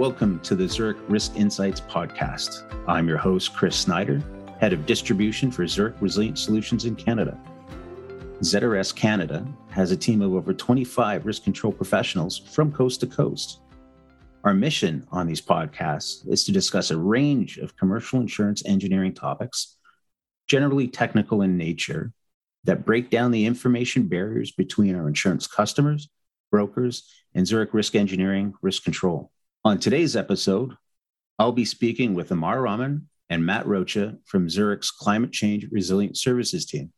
welcome to the Zurich Risk Insights podcast. I'm your host, Chris Snider, head of distribution for Zurich Resilience Solutions in Canada. ZRS Canada has a team of over 25 risk control professionals from coast to coast. Our mission on these podcasts is to discuss a range of commercial insurance engineering topics, generally technical in nature, that break down the information barriers between our insurance customers, brokers, and Zurich Risk Engineering Risk Control. On today's episode, I'll be speaking with Amar Rahman and Matt Rocha from Zurich's Climate Change Resilience Services team.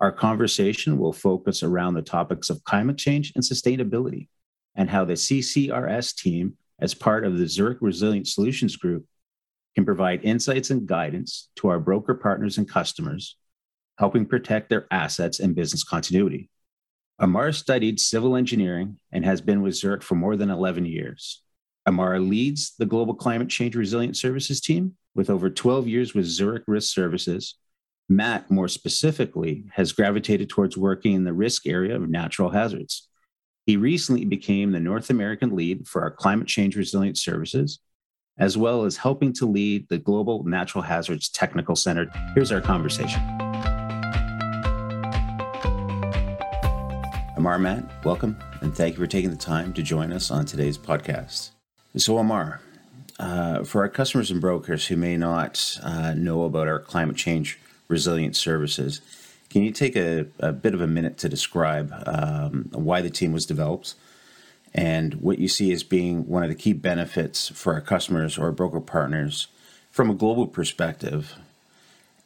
Our conversation will focus around the topics of climate change and sustainability and how the CCRS team, as part of the Zurich Resilience Solutions Group, can provide insights and guidance to our broker partners and customers, helping protect their assets and business continuity. Amar studied civil engineering and has been with Zurich for more than 11 years. Amara leads the Global Climate Change Resilience Services team with over 12 years with Zurich Risk Services. Matt, more specifically, has gravitated towards working in the risk area of natural hazards. He recently became the North American lead for our Climate Change Resilience Services, as well as helping to lead the Global Natural Hazards Technical Center. Here's our conversation. Amar Matt, welcome, and thank you for taking the time to join us on today's podcast. So, Amar, uh, for our customers and brokers who may not uh, know about our climate change resilient services, can you take a, a bit of a minute to describe um, why the team was developed and what you see as being one of the key benefits for our customers or broker partners from a global perspective?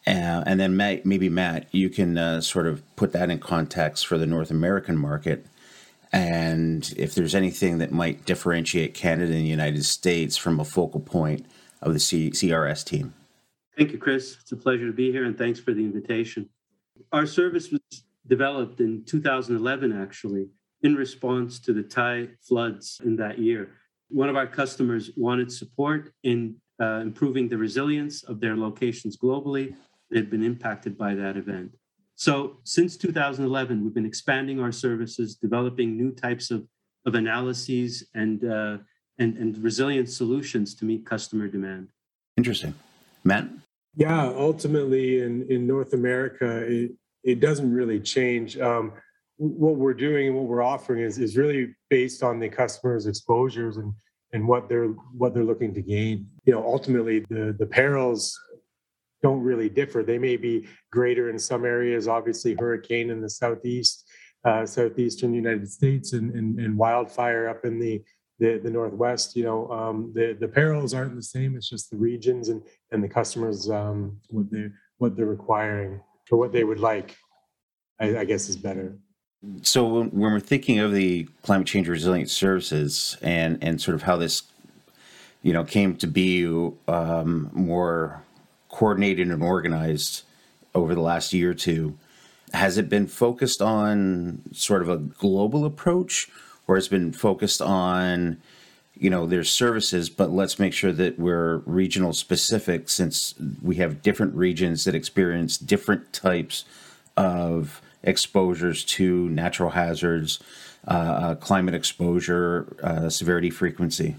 Uh, and then, Matt, maybe Matt, you can uh, sort of put that in context for the North American market and if there's anything that might differentiate Canada and the United States from a focal point of the C- CRS team. Thank you, Chris. It's a pleasure to be here, and thanks for the invitation. Our service was developed in 2011, actually, in response to the Thai floods in that year. One of our customers wanted support in uh, improving the resilience of their locations globally that had been impacted by that event. So since 2011, we've been expanding our services, developing new types of, of analyses and, uh, and, and resilient solutions to meet customer demand. Interesting. Matt? Yeah, ultimately in, in North America, it, it doesn't really change. Um, what we're doing and what we're offering is, is really based on the customer's exposures and, and what they're what they're looking to gain. You know, ultimately the the perils don't really differ. They may be greater in some areas, obviously hurricane in the southeast, uh, southeastern United States, and, and, and, wildfire up in the the, the northwest. You know, um, the the perils aren't the same. It's just the regions and and the customers um, what they what they're requiring or what they would like. I, I guess is better. So when we're thinking of the climate change resilient services and and sort of how this you know came to be um, more coordinated and organized over the last year or two. Has it been focused on sort of a global approach, or has it been focused on, you know, there's services, but let's make sure that we're regional specific since we have different regions that experience different types of exposures to natural hazards, uh, uh climate exposure, uh, severity, frequency?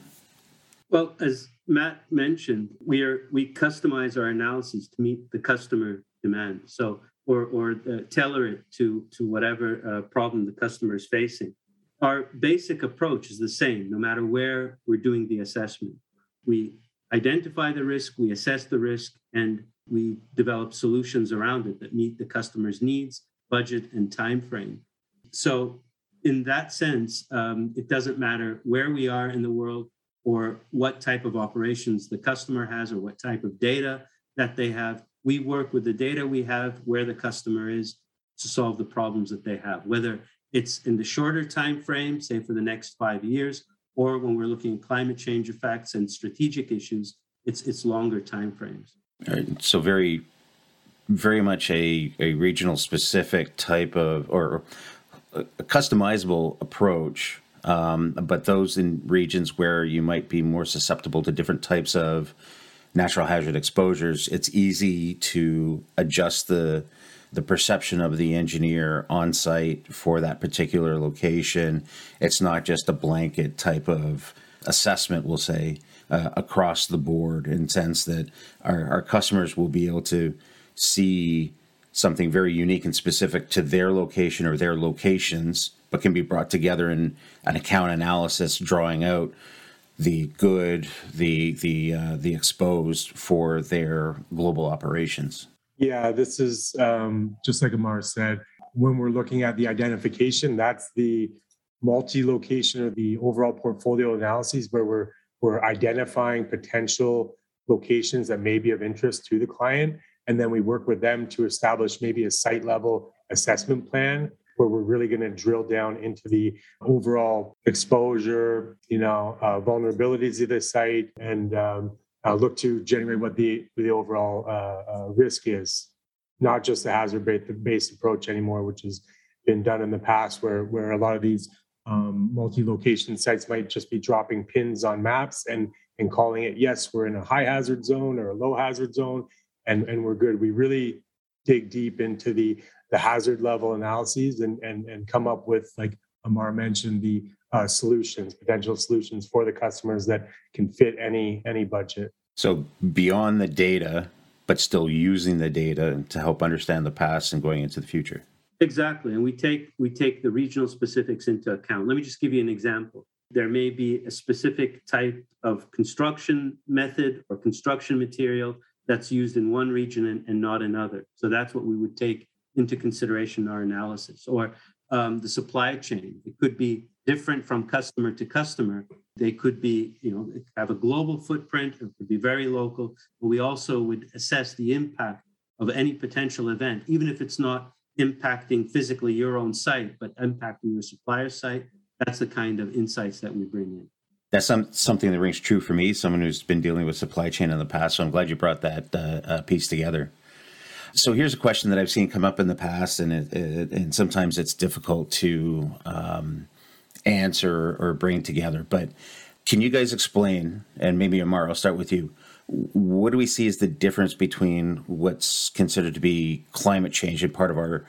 Well, as Matt mentioned, we are we customize our analysis to meet the customer demand. So or or uh, tailor it to to whatever uh, problem the customer is facing. Our basic approach is the same, no matter where we're doing the assessment. We identify the risk, we assess the risk, and we develop solutions around it that meet the customer's needs, budget, and time frame. So, in that sense, um, it doesn't matter where we are in the world or what type of operations the customer has or what type of data that they have. We work with the data we have where the customer is to solve the problems that they have, whether it's in the shorter time frame, say for the next five years, or when we're looking at climate change effects and strategic issues, it's it's longer time frames. So very, very much a, a regional specific type of or a customizable approach um, but those in regions where you might be more susceptible to different types of natural hazard exposures, it's easy to adjust the the perception of the engineer on site for that particular location. It's not just a blanket type of assessment, we'll say, uh, across the board in sense that our, our customers will be able to see something very unique and specific to their location or their locations, but can be brought together in an account analysis, drawing out the good, the the uh, the exposed for their global operations. Yeah, this is um, just like Amar said. When we're looking at the identification, that's the multi-location or the overall portfolio analyses, where we're we're identifying potential locations that may be of interest to the client, and then we work with them to establish maybe a site level assessment plan where we're really going to drill down into the overall exposure, you know, uh, vulnerabilities of the site, and um, uh, look to generate what the the overall uh, uh risk is, not just a hazard based approach anymore, which has been done in the past, where where a lot of these um, multi-location sites might just be dropping pins on maps and and calling it yes, we're in a high hazard zone or a low hazard zone, and and we're good. We really dig deep into the the hazard level analyses and and and come up with like Amar mentioned the uh, solutions, potential solutions for the customers that can fit any any budget. So beyond the data, but still using the data to help understand the past and going into the future. Exactly, and we take we take the regional specifics into account. Let me just give you an example. There may be a specific type of construction method or construction material that's used in one region and, and not another. So that's what we would take into consideration in our analysis. Or um, the supply chain, it could be different from customer to customer. They could be, you know, have a global footprint, it could be very local, but we also would assess the impact of any potential event, even if it's not impacting physically your own site, but impacting your supplier site. That's the kind of insights that we bring in that's some, something that rings true for me, someone who's been dealing with supply chain in the past. So I'm glad you brought that uh, uh, piece together. So here's a question that I've seen come up in the past, and it, it, and sometimes it's difficult to um, answer or bring together. But can you guys explain? And maybe Amar, I'll start with you. What do we see as the difference between what's considered to be climate change and part of our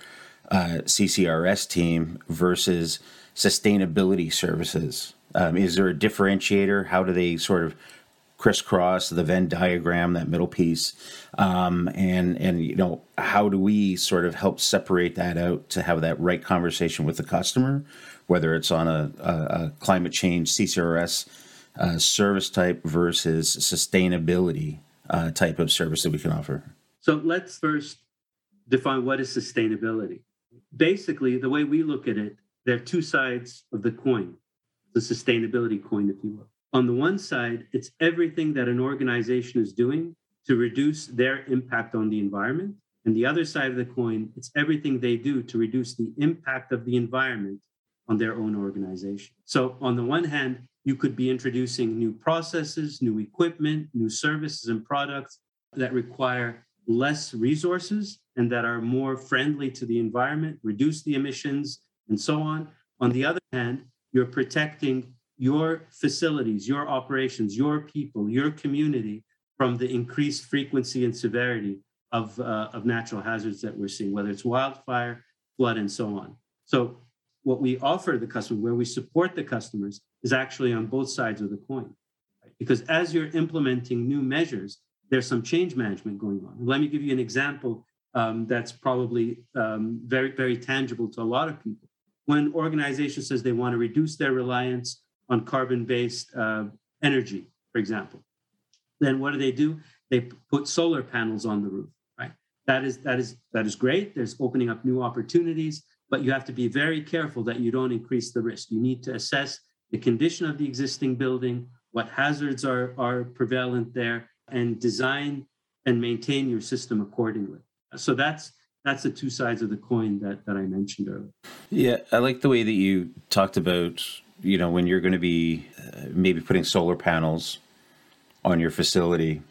uh, CCRS team versus sustainability services? Um, is there a differentiator? How do they sort of crisscross the Venn diagram, that middle piece, um, and and you know how do we sort of help separate that out to have that right conversation with the customer, whether it's on a, a, a climate change CCRS uh, service type versus sustainability uh, type of service that we can offer. So let's first define what is sustainability. Basically, the way we look at it, there are two sides of the coin the sustainability coin, if you will. On the one side, it's everything that an organization is doing to reduce their impact on the environment. And the other side of the coin, it's everything they do to reduce the impact of the environment on their own organization. So, on the one hand, you could be introducing new processes, new equipment, new services and products that require less resources and that are more friendly to the environment, reduce the emissions, and so on. On the other hand, you're protecting your facilities, your operations, your people, your community from the increased frequency and severity of, uh, of natural hazards that we're seeing, whether it's wildfire, flood, and so on. So, what we offer the customer, where we support the customers, is actually on both sides of the coin. Right? Because as you're implementing new measures, there's some change management going on. Let me give you an example um, that's probably um, very, very tangible to a lot of people when organizations says they want to reduce their reliance on carbon-based uh, energy, for example, then what do they do? They put solar panels on the roof, right? That is that is that is great. There's opening up new opportunities, but you have to be very careful that you don't increase the risk. You need to assess the condition of the existing building, what hazards are are prevalent there, and design and maintain your system accordingly. So that's that's the two sides of the coin that that I mentioned earlier. Yeah, I like the way that you talked about you know when you're going to be uh, maybe putting solar panels on your facility.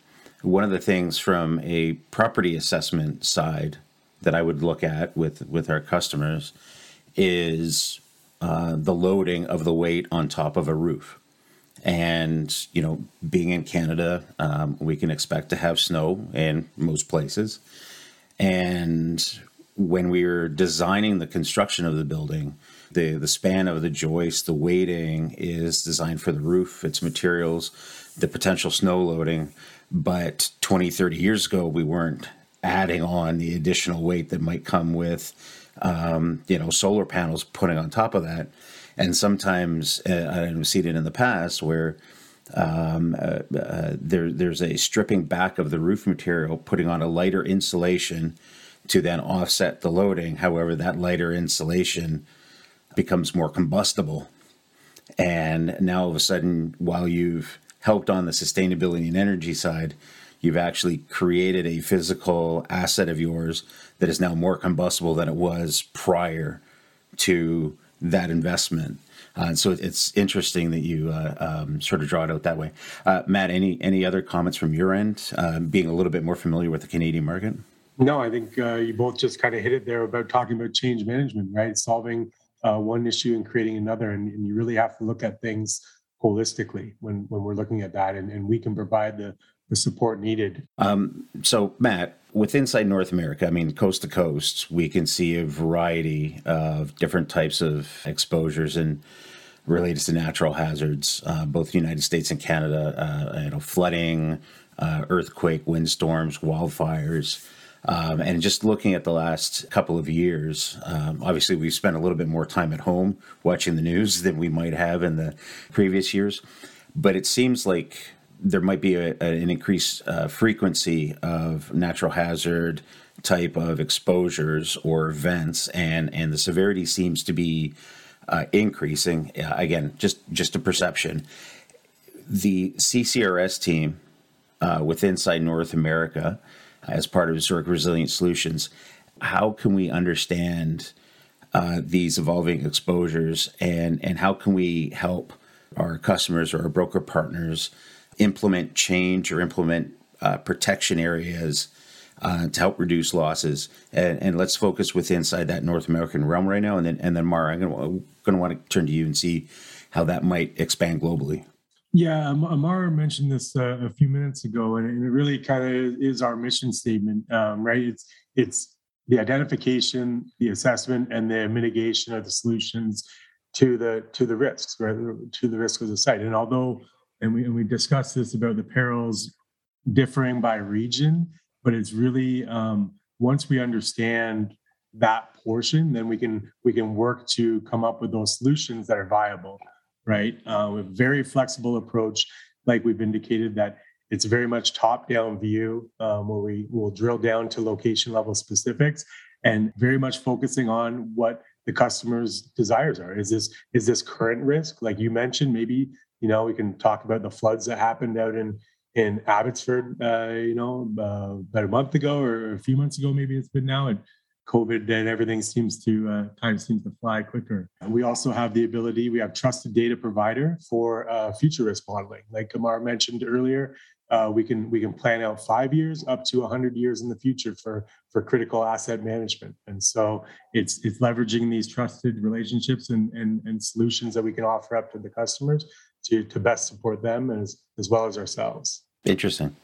One of the things from a property assessment side that I would look at with with our customers is uh, the loading of the weight on top of a roof. And you know, being in Canada, um, we can expect to have snow in most places. And when we were designing the construction of the building, the the span of the joist, the weighting is designed for the roof, its materials, the potential snow loading. But 20, 30 years ago, we weren't adding on the additional weight that might come with, um, you know, solar panels putting on top of that. And sometimes uh, I've seen it in the past where um, uh, uh, there, there's a stripping back of the roof material, putting on a lighter insulation to then offset the loading. However, that lighter insulation becomes more combustible. And now all of a sudden, while you've helped on the sustainability and energy side, you've actually created a physical asset of yours that is now more combustible than it was prior to that investment. Uh, so it's interesting that you uh, um, sort of draw it out that way. Uh, Matt, any any other comments from your end, uh, being a little bit more familiar with the Canadian market? No, I think uh, you both just kind of hit it there about talking about change management, right? Solving uh, one issue and creating another, and, and, you really have to look at things holistically when when we're looking at that, and, and we can provide the the support needed. Um, so, Matt, with Inside North America, I mean, coast to coast, we can see a variety of different types of exposures and related to natural hazards, uh, both the United States and Canada. Uh, you know, flooding, uh, earthquake, windstorms, wildfires. Um, and just looking at the last couple of years, um, obviously we've spent a little bit more time at home watching the news than we might have in the previous years. But it seems like there might be a, an increased uh, frequency of natural hazard type of exposures or events, and and the severity seems to be uh, increasing. Uh, again, just just a perception. The CCRS team uh, with Inside North America, as part of Zurich Resilience Solutions, how can we understand uh, these evolving exposures, and and how can we help our customers or our broker partners? implement change or implement uh, protection areas uh, to help reduce losses. And, and, let's focus with inside that North American realm right now. And then, and then Mara, I'm going to want to turn to you and see how that might expand globally. Yeah, Amara mentioned this uh, a few minutes ago, and it really kind of is our mission statement, um, right? It's it's the identification, the assessment, and the mitigation of the solutions to the to the risks, right? To the risk of the site. And although and we and we discussed this about the perils differing by region, but it's really um, once we understand that portion, then we can we can work to come up with those solutions that are viable, right? Uh, with very flexible approach, like we've indicated that it's very much top-down view um, where we will drill down to location level specifics and very much focusing on what the customer's desires are. Is this is this current risk, like you mentioned, maybe you know, we can talk about the floods that happened out in in Abbotsford, uh, you know, uh, about a month ago or a few months ago, maybe it's been now, and COVID then everything seems to uh, time seems to fly quicker. We also have the ability. We have trusted data provider for uh, future risk modeling, like Amar mentioned earlier. Uh, we can we can plan out five years up to 100 years in the future for for critical asset management and so it's it's leveraging these trusted relationships and and, and solutions that we can offer up to the customers to to best support them as as well as ourselves. Interesting.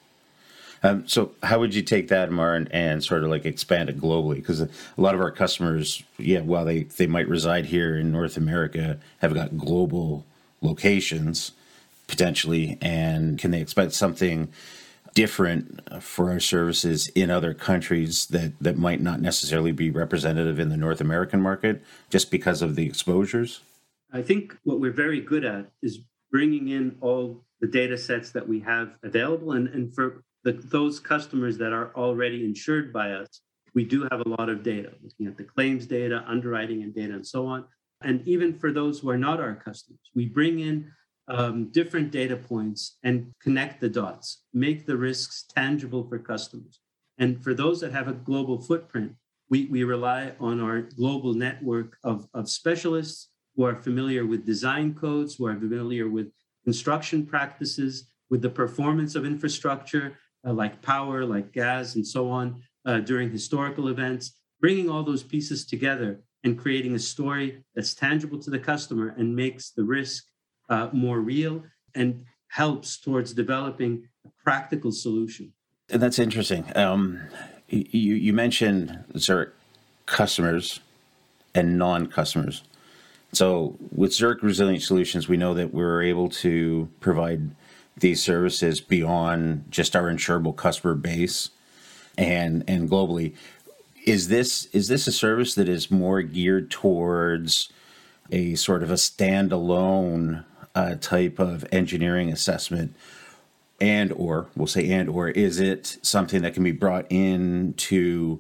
Um, so, how would you take that, Mar, and, and sort of like expand it globally? Because a lot of our customers, yeah, while they they might reside here in North America, have got global locations potentially, and can they expect something different for our services in other countries that that might not necessarily be representative in the North American market, just because of the exposures? I think what we're very good at is bringing in all the data sets that we have available. And, and for the, those customers that are already insured by us, we do have a lot of data, looking at the claims data, underwriting and data, and so on. And even for those who are not our customers, we bring in um, different data points and connect the dots, make the risks tangible for customers. And for those that have a global footprint, we, we rely on our global network of, of specialists who are familiar with design codes, who are familiar with construction practices, with the performance of infrastructure uh, like power, like gas, and so on uh, during historical events, bringing all those pieces together and creating a story that's tangible to the customer and makes the risk uh, more real and helps towards developing a practical solution. And that's interesting. Um, you, you mentioned, sir, customers and non customers So with Zurich Resilience Solutions, we know that we're able to provide these services beyond just our insurable customer base and and globally. Is this is this a service that is more geared towards a sort of a standalone uh, type of engineering assessment and or we'll say and or is it something that can be brought into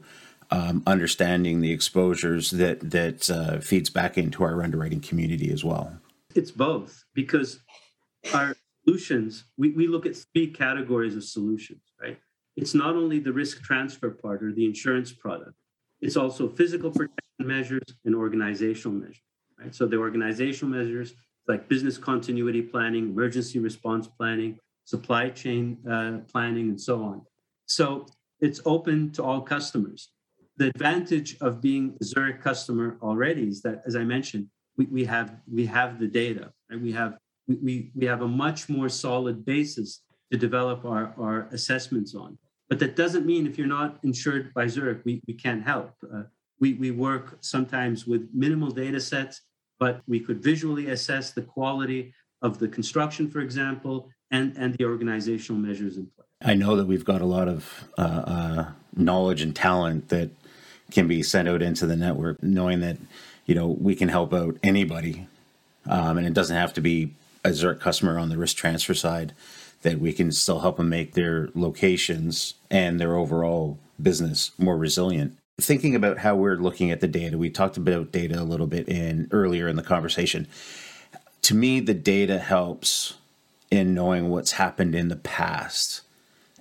um, understanding the exposures that that uh, feeds back into our underwriting community as well it's both because our solutions we, we look at three categories of solutions right it's not only the risk transfer part or the insurance product it's also physical protection measures and organizational measures right so the organizational measures like business continuity planning emergency response planning supply chain uh, planning, and so on. So it's open to all customers. The advantage of being a Zurich customer already is that, as I mentioned, we, we have we have the data, and we have we, we have a much more solid basis to develop our, our assessments on. But that doesn't mean if you're not insured by Zurich, we, we can't help. Uh, we, we work sometimes with minimal data sets, but we could visually assess the quality of the construction, for example, and and the organizational measures in place. I know that we've got a lot of uh, uh, knowledge and talent that can be sent out into the network, knowing that you know we can help out anybody, um, and it doesn't have to be a Zurich customer on the risk transfer side. That we can still help them make their locations and their overall business more resilient. Thinking about how we're looking at the data, we talked about data a little bit in earlier in the conversation. To me, the data helps in knowing what's happened in the past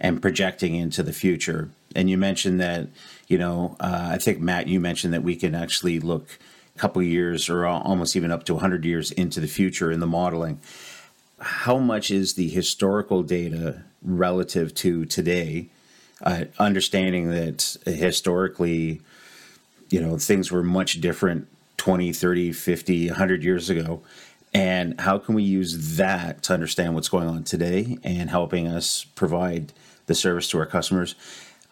and projecting into the future. And you mentioned that, you know, uh, I think Matt, you mentioned that we can actually look couple years or almost even up to 100 years into the future in the modeling. How much is the historical data relative to today? Uh, understanding that historically, you know, things were much different 20, 30, 50, 100 years ago and how can we use that to understand what's going on today and helping us provide the service to our customers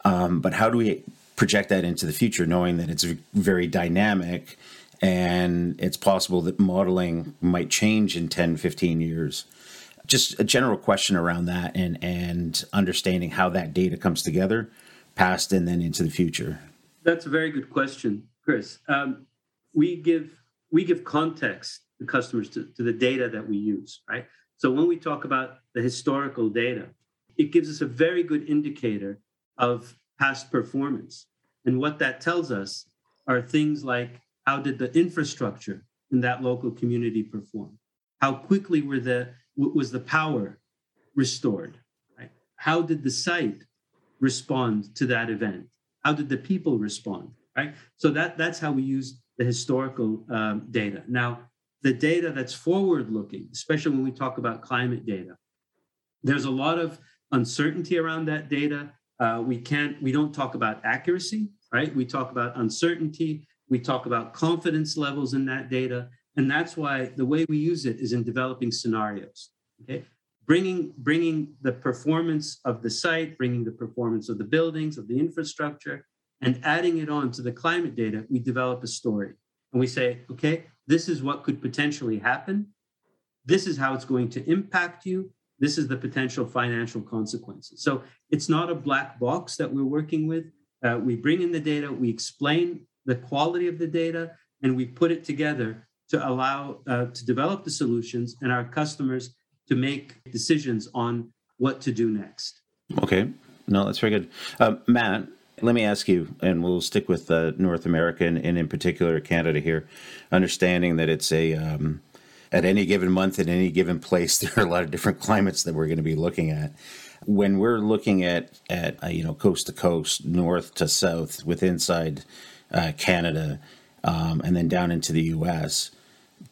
um, but how do we project that into the future knowing that it's very dynamic and it's possible that modeling might change in 10 15 years just a general question around that and and understanding how that data comes together past and then into the future that's a very good question chris um, we give we give context the customers to, to the data that we use, right? So when we talk about the historical data, it gives us a very good indicator of past performance. And what that tells us are things like how did the infrastructure in that local community perform? How quickly were the was the power restored? Right? How did the site respond to that event? How did the people respond? Right. So that that's how we use the historical um, data. Now, the data that's forward looking, especially when we talk about climate data, there's a lot of uncertainty around that data. Uh, we can't, we don't talk about accuracy, right? We talk about uncertainty. We talk about confidence levels in that data. And that's why the way we use it is in developing scenarios. Okay. Bringing, bringing the performance of the site, bringing the performance of the buildings, of the infrastructure, and adding it on to the climate data, we develop a story. And we say, okay, this is what could potentially happen. This is how it's going to impact you. This is the potential financial consequences. So it's not a black box that we're working with. Uh, we bring in the data, we explain the quality of the data, and we put it together to allow uh, to develop the solutions and our customers to make decisions on what to do next. Okay, no, that's very good. Uh, Matt, let me ask you, and we'll stick with uh, North America and, and, in particular Canada here, understanding that it's a um, at any given month, at any given place, there are a lot of different climates that we're going to be looking at. When we're looking at at uh, you know coast to coast, north to south, with inside uh, Canada, um, and then down into the U.S.,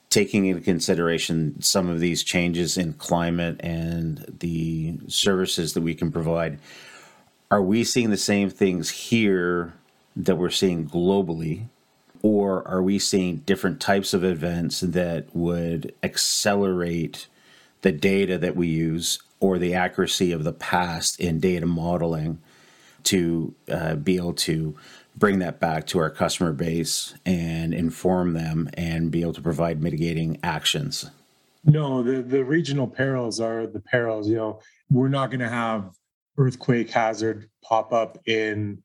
taking into consideration some of these changes in climate and the services that we can provide are we seeing the same things here that we're seeing globally? Or are we seeing different types of events that would accelerate the data that we use or the accuracy of the past in data modeling to uh, be able to bring that back to our customer base and inform them and be able to provide mitigating actions? No, the, the regional perils are the perils. You know, we're not going to have earthquake hazard pop up in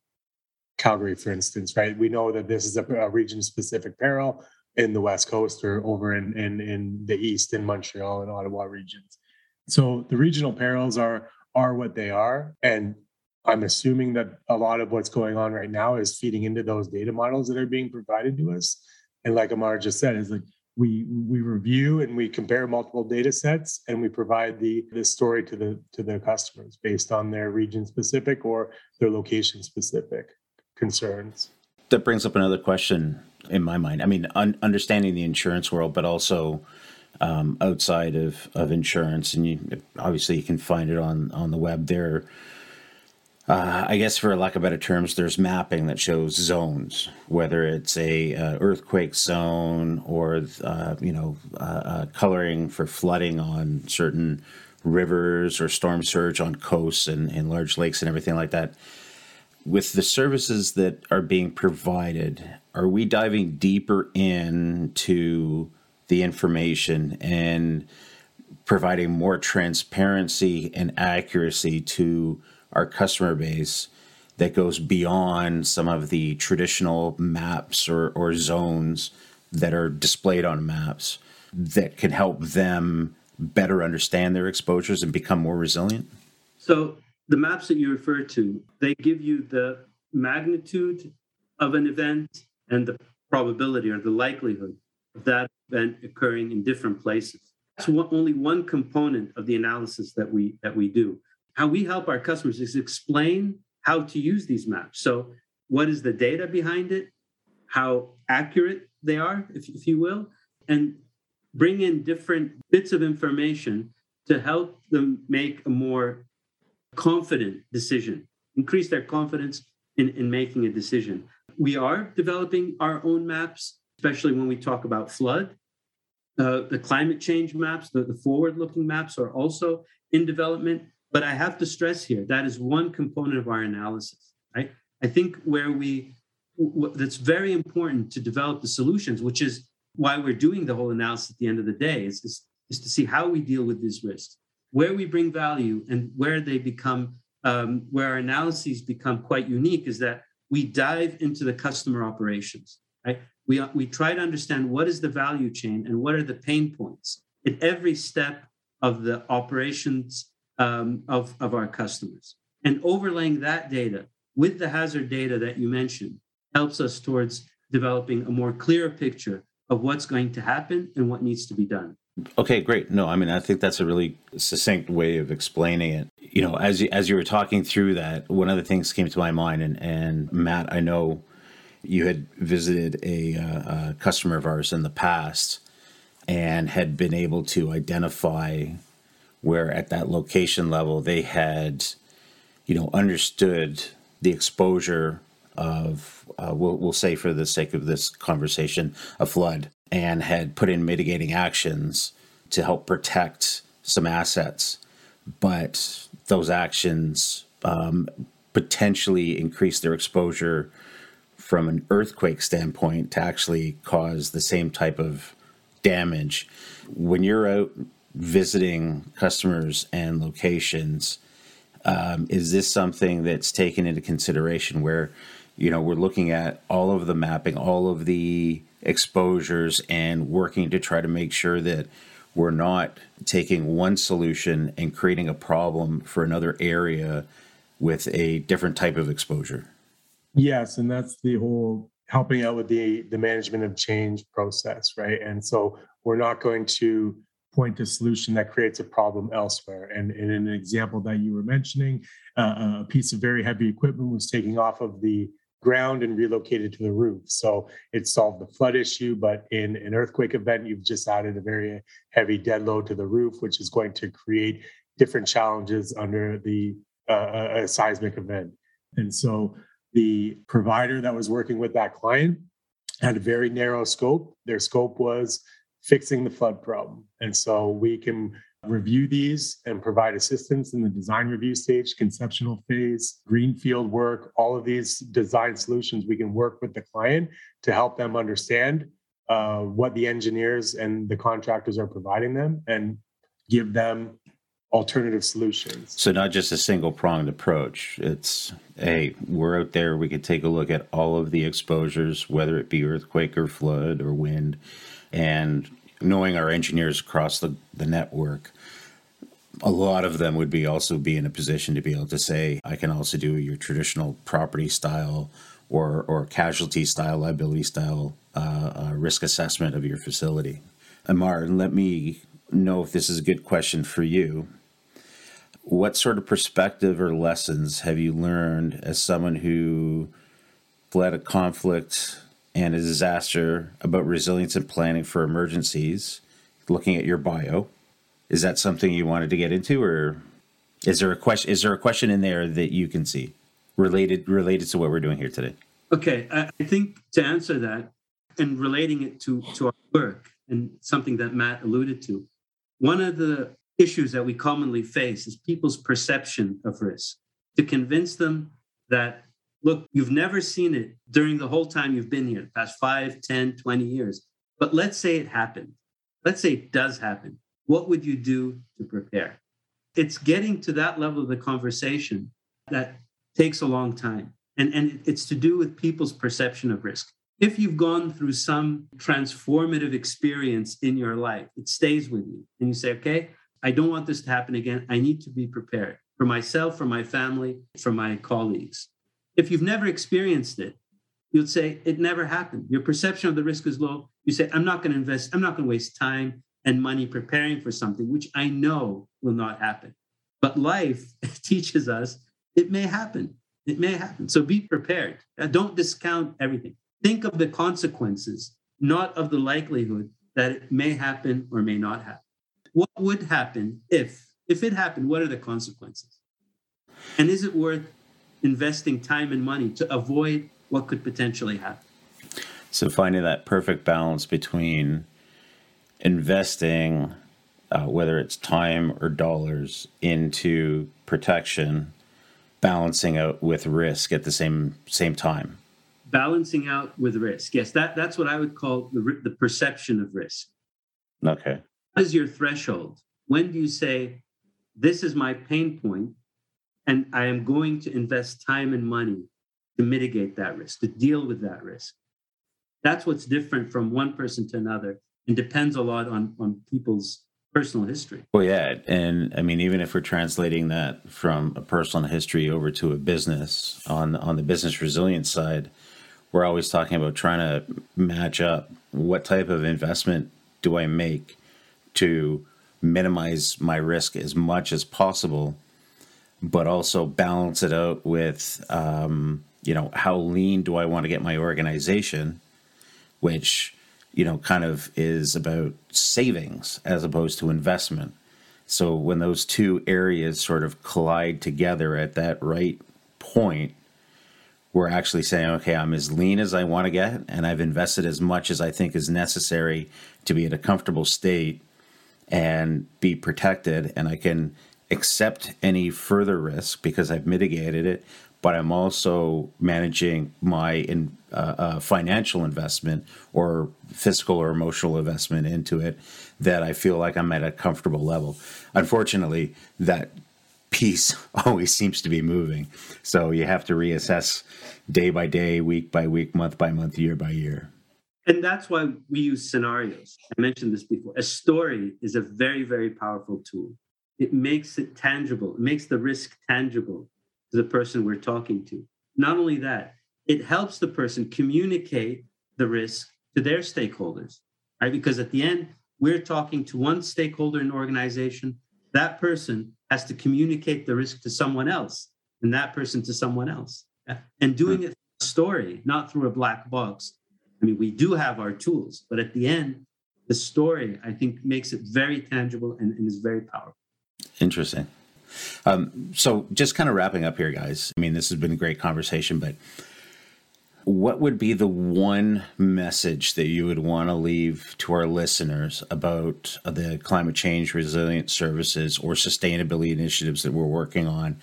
Calgary, for instance, right? We know that this is a, a region specific peril in the West Coast or over in, in, in the East in Montreal and Ottawa regions. So the regional perils are are what they are. And I'm assuming that a lot of what's going on right now is feeding into those data models that are being provided to us. And like Amar just said, is like we we review and we compare multiple data sets and we provide the the story to the to the customers based on their region specific or their location specific concerns. That brings up another question in my mind. I mean, un- understanding the insurance world, but also um, outside of, of insurance, and you, obviously you can find it on on the web. There uh, I guess for lack of better terms, there's mapping that shows zones, whether it's a uh, earthquake zone or uh, you know uh, uh, coloring for flooding on certain rivers or storm surge on coasts and, and large lakes and everything like that. With the services that are being provided, are we diving deeper into the information and providing more transparency and accuracy to our customer base that goes beyond some of the traditional maps or, or zones that are displayed on maps that can help them better understand their exposures and become more resilient? So the maps that you refer to, they give you the magnitude of an event and the probability or the likelihood of that event occurring in different places. That's only one component of the analysis that we that we do how we help our customers is explain how to use these maps. So, what is the data behind it? How accurate they are, if, if you will, and bring in different bits of information to help them make a more confident decision, increase their confidence in, in making a decision. We are developing our own maps, especially when we talk about flood. Uh, the climate change maps, the, the forward looking maps are also in development. But I have to stress here that is one component of our analysis, right? I think where we that's very important to develop the solutions, which is why we're doing the whole analysis at the end of the day, is, is, is to see how we deal with these risks, where we bring value, and where they become um, where our analyses become quite unique is that we dive into the customer operations, right? We, we try to understand what is the value chain and what are the pain points at every step of the operations um, of, of our customers. And overlaying that data with the hazard data that you mentioned helps us towards developing a more clear picture of what's going to happen and what needs to be done. Okay, great. No, I mean I think that's a really succinct way of explaining it. You know, as you, as you were talking through that, one of the things came to my mind, and and Matt, I know you had visited a, uh, a customer of ours in the past and had been able to identify where at that location level they had, you know, understood the exposure of, uh, we'll, we'll say for the sake of this conversation, a flood, and had put in mitigating actions to help protect some assets. But those actions um, potentially increase their exposure from an earthquake standpoint to actually cause the same type of damage. When you're out visiting customers and locations, um, is this something that's taken into consideration where, you know, we're looking at all of the mapping, all of the exposures, and working to try to make sure that we're not taking one solution and creating a problem for another area with a different type of exposure? Yes, and that's the whole helping out with the the management of change process, right? And so we're not going to point to solution that creates a problem elsewhere. And, and in an example that you were mentioning, uh, a piece of very heavy equipment was taking off of the ground and relocated to the roof. So it solved the flood issue, but in an earthquake event, you've just added a very heavy dead load to the roof, which is going to create different challenges under the uh, a seismic event. And so the provider that was working with that client had a very narrow scope. Their scope was fixing the flood problem. And so we can review these and provide assistance in the design review stage, conceptual phase, greenfield work, all of these design solutions. We can work with the client to help them understand uh, what the engineers and the contractors are providing them and give them alternative solutions. So not just a single pronged approach. It's hey, we're out there. We could take a look at all of the exposures, whether it be earthquake or flood or wind, and knowing our engineers across the, the network, a lot of them would be also be in a position to be able to say, I can also do your traditional property style or or casualty style, liability style uh, uh, risk assessment of your facility. Amar, let me know if this is a good question for you. What sort of perspective or lessons have you learned as someone who fled a conflict and a disaster about resilience and planning for emergencies, looking at your bio. Is that something you wanted to get into, or is there a question? Is there a question in there that you can see related related to what we're doing here today? Okay, I think to answer that and relating it to to our work and something that Matt alluded to, one of the issues that we commonly face is people's perception of risk. To convince them that Look, you've never seen it during the whole time you've been here, the past 5, 10, 20 years. But let's say it happened. Let's say it does happen. What would you do to prepare? It's getting to that level of the conversation that takes a long time. And, and it's to do with people's perception of risk. If you've gone through some transformative experience in your life, it stays with you. And you say, okay, I don't want this to happen again. I need to be prepared for myself, for my family, for my colleagues. If you've never experienced it, you'll say it never happened. Your perception of the risk is low. You say, I'm not going to invest, I'm not going to waste time and money preparing for something which I know will not happen. But life teaches us it may happen. It may happen. So be prepared. Uh, don't discount everything. Think of the consequences, not of the likelihood that it may happen or may not happen. What would happen if, if it happened, what are the consequences? And is it worth investing time and money to avoid what could potentially happen. So finding that perfect balance between investing, uh, whether it's time or dollars, into protection, balancing out with risk at the same same time. Balancing out with risk, yes, that that's what I would call the the perception of risk. Okay. What is your threshold? When do you say, "This is my pain point," And I am going to invest time and money to mitigate that risk, to deal with that risk. That's what's different from one person to another and depends a lot on, on people's personal history. Well, yeah. And I mean, even if we're translating that from a personal history over to a business on, on the business resilience side, we're always talking about trying to match up what type of investment do I make to minimize my risk as much as possible but also balance it out with, um, you know, how lean do I want to get my organization, which, you know, kind of is about savings as opposed to investment. So when those two areas sort of collide together at that right point, we're actually saying, okay, I'm as lean as I want to get, and I've invested as much as I think is necessary to be at a comfortable state and be protected, and I can accept any further risk because I've mitigated it, but I'm also managing my in, uh, uh, financial investment or physical or emotional investment into it that I feel like I'm at a comfortable level. Unfortunately, that piece always seems to be moving. So you have to reassess day by day, week by week, month by month, year by year. And that's why we use scenarios. I mentioned this before. A story is a very, very powerful tool it makes it tangible. It makes the risk tangible to the person we're talking to. Not only that, it helps the person communicate the risk to their stakeholders, right? Because at the end, we're talking to one stakeholder in an organization. That person has to communicate the risk to someone else, and that person to someone else. And doing it a story, not through a black box. I mean, we do have our tools, but at the end, the story, I think, makes it very tangible and, and is very powerful. Interesting. Um, so, just kind of wrapping up here, guys. I mean, this has been a great conversation, but what would be the one message that you would want to leave to our listeners about the climate change resilient services or sustainability initiatives that we're working on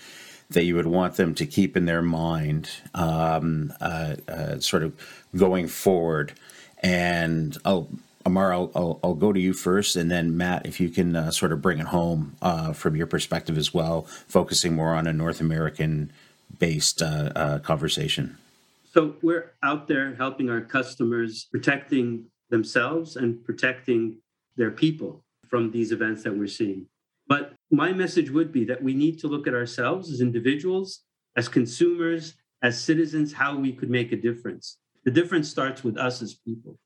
that you would want them to keep in their mind um, uh, uh, sort of going forward and I'll Amar, I'll, I'll, I'll, go to you first, and then Matt, if you can uh, sort of bring it home uh, from your perspective as well, focusing more on a North American based uh, uh, conversation. So we're out there helping our customers, protecting themselves and protecting their people from these events that we're seeing. But my message would be that we need to look at ourselves as individuals, as consumers, as citizens, how we could make a difference. The difference starts with us as people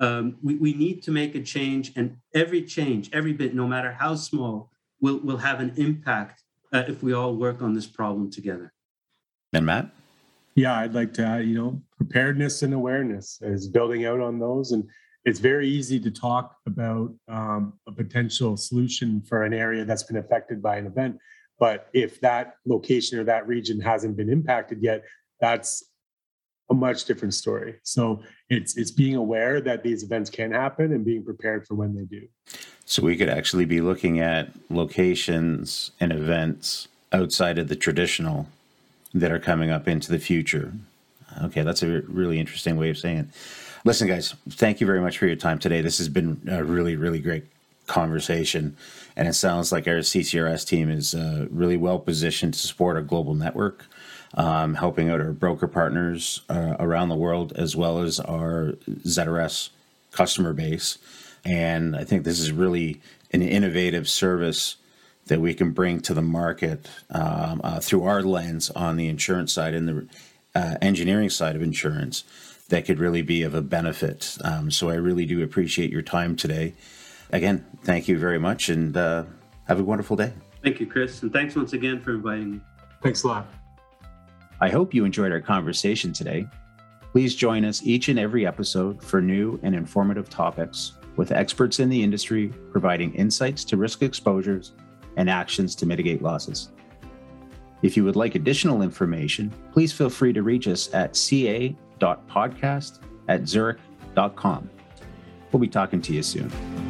um, we, we need to make a change and every change every bit no matter how small will, will have an impact uh, if we all work on this problem together. And matt? Yeah i'd like to add you know preparedness and awareness is building out on those and it's very easy to talk about um, a potential solution for an area that's been affected by an event. But if that location or that region hasn't been impacted yet that's a much different story. So it's it's being aware that these events can happen and being prepared for when they do. So we could actually be looking at locations and events outside of the traditional that are coming up into the future. Okay, that's a really interesting way of saying it. Listen, guys, thank you very much for your time today. This has been a really, really great conversation. And it sounds like our CCRS team is uh, really well positioned to support our global network um, helping out our broker partners uh, around the world as well as our ZRS customer base. And I think this is really an innovative service that we can bring to the market um, uh, through our lens on the insurance side and the uh, engineering side of insurance that could really be of a benefit. Um, so I really do appreciate your time today. Again, thank you very much and uh, have a wonderful day. Thank you, Chris. And thanks once again for inviting me. Thanks a lot. I hope you enjoyed our conversation today. Please join us each and every episode for new and informative topics with experts in the industry providing insights to risk exposures and actions to mitigate losses. If you would like additional information, please feel free to reach us at ca.podcast at zurich.com. We'll be talking to you soon.